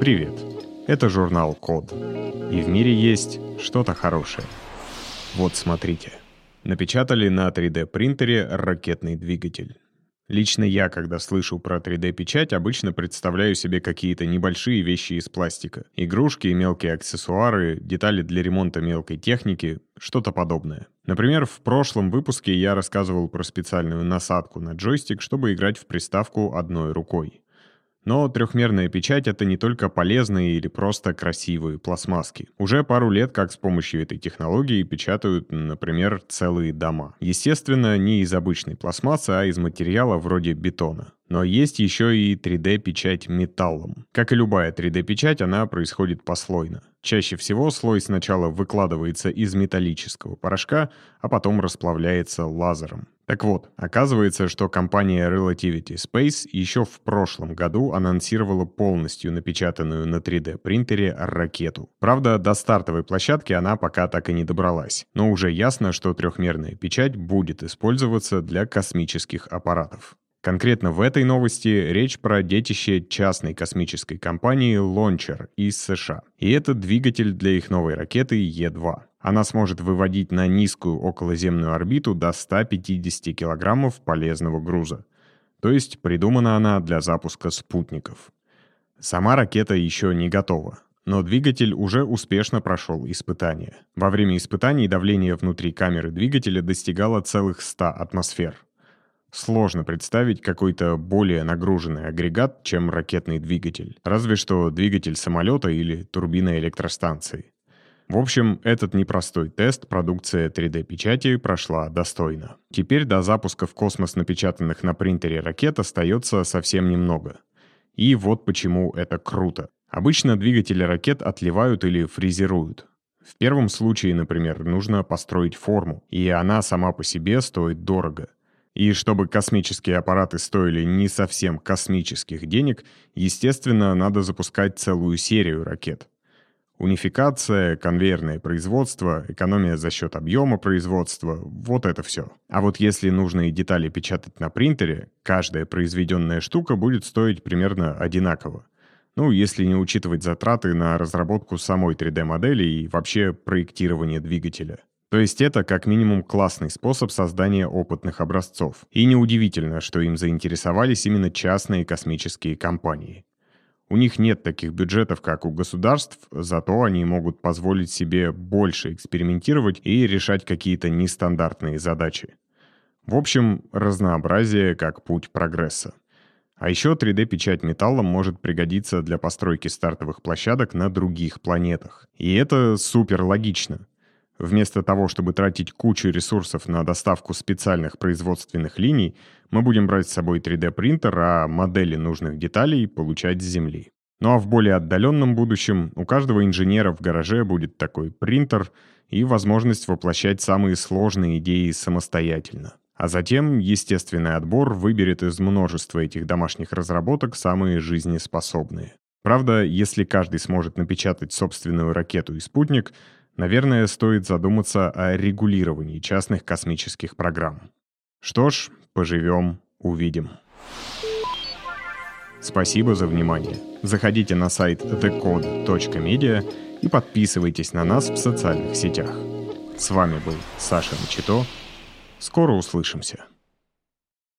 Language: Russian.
Привет! Это журнал Код. И в мире есть что-то хорошее. Вот смотрите. Напечатали на 3D принтере ракетный двигатель. Лично я, когда слышу про 3D-печать, обычно представляю себе какие-то небольшие вещи из пластика. Игрушки, мелкие аксессуары, детали для ремонта мелкой техники, что-то подобное. Например, в прошлом выпуске я рассказывал про специальную насадку на джойстик, чтобы играть в приставку одной рукой. Но трехмерная печать — это не только полезные или просто красивые пластмасски. Уже пару лет как с помощью этой технологии печатают, например, целые дома. Естественно, не из обычной пластмассы, а из материала вроде бетона. Но есть еще и 3D-печать металлом. Как и любая 3D-печать, она происходит послойно. Чаще всего слой сначала выкладывается из металлического порошка, а потом расплавляется лазером. Так вот, оказывается, что компания Relativity Space еще в прошлом году анонсировала полностью напечатанную на 3D принтере ракету. Правда, до стартовой площадки она пока так и не добралась, но уже ясно, что трехмерная печать будет использоваться для космических аппаратов. Конкретно в этой новости речь про детище частной космической компании Launcher из США. И это двигатель для их новой ракеты Е-2. Она сможет выводить на низкую околоземную орбиту до 150 килограммов полезного груза. То есть придумана она для запуска спутников. Сама ракета еще не готова, но двигатель уже успешно прошел испытания. Во время испытаний давление внутри камеры двигателя достигало целых 100 атмосфер. Сложно представить какой-то более нагруженный агрегат, чем ракетный двигатель. Разве что двигатель самолета или турбина электростанции. В общем, этот непростой тест продукция 3D-печати прошла достойно. Теперь до запуска в космос напечатанных на принтере ракет остается совсем немного. И вот почему это круто. Обычно двигатели ракет отливают или фрезеруют. В первом случае, например, нужно построить форму, и она сама по себе стоит дорого. И чтобы космические аппараты стоили не совсем космических денег, естественно, надо запускать целую серию ракет. Унификация, конвейерное производство, экономия за счет объема производства — вот это все. А вот если нужные детали печатать на принтере, каждая произведенная штука будет стоить примерно одинаково. Ну, если не учитывать затраты на разработку самой 3D-модели и вообще проектирование двигателя. То есть это как минимум классный способ создания опытных образцов. И неудивительно, что им заинтересовались именно частные космические компании. У них нет таких бюджетов, как у государств, зато они могут позволить себе больше экспериментировать и решать какие-то нестандартные задачи. В общем, разнообразие как путь прогресса. А еще 3D-печать металлом может пригодиться для постройки стартовых площадок на других планетах. И это супер логично. Вместо того, чтобы тратить кучу ресурсов на доставку специальных производственных линий, мы будем брать с собой 3D-принтер, а модели нужных деталей получать с Земли. Ну а в более отдаленном будущем у каждого инженера в гараже будет такой принтер и возможность воплощать самые сложные идеи самостоятельно. А затем естественный отбор выберет из множества этих домашних разработок самые жизнеспособные. Правда, если каждый сможет напечатать собственную ракету и спутник, Наверное, стоит задуматься о регулировании частных космических программ. Что ж, поживем, увидим. Спасибо за внимание. Заходите на сайт thecode.media и подписывайтесь на нас в социальных сетях. С вами был Саша Мчито. Скоро услышимся.